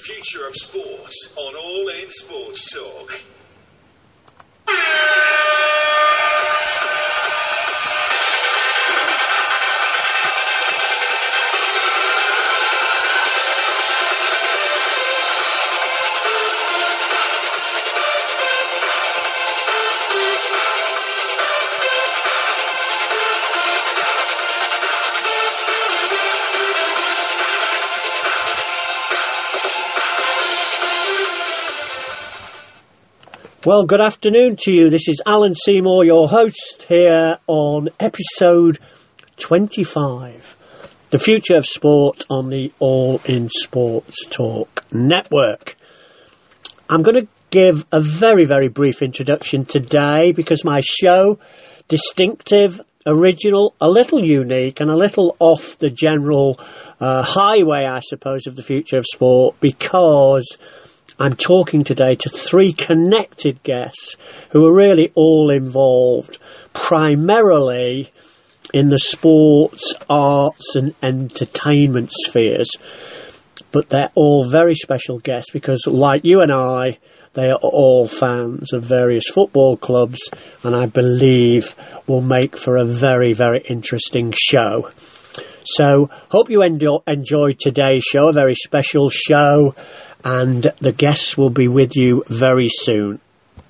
future of sports on All In Sports Talk. Well, good afternoon to you. This is Alan Seymour, your host, here on episode 25 The Future of Sport on the All in Sports Talk Network. I'm going to give a very, very brief introduction today because my show, distinctive, original, a little unique, and a little off the general uh, highway, I suppose, of the future of sport because I'm talking today to three connected guests who are really all involved primarily in the sports, arts, and entertainment spheres. But they're all very special guests because, like you and I, they are all fans of various football clubs, and I believe will make for a very, very interesting show. So, hope you enjoy, enjoyed today's show, a very special show and the guests will be with you very soon.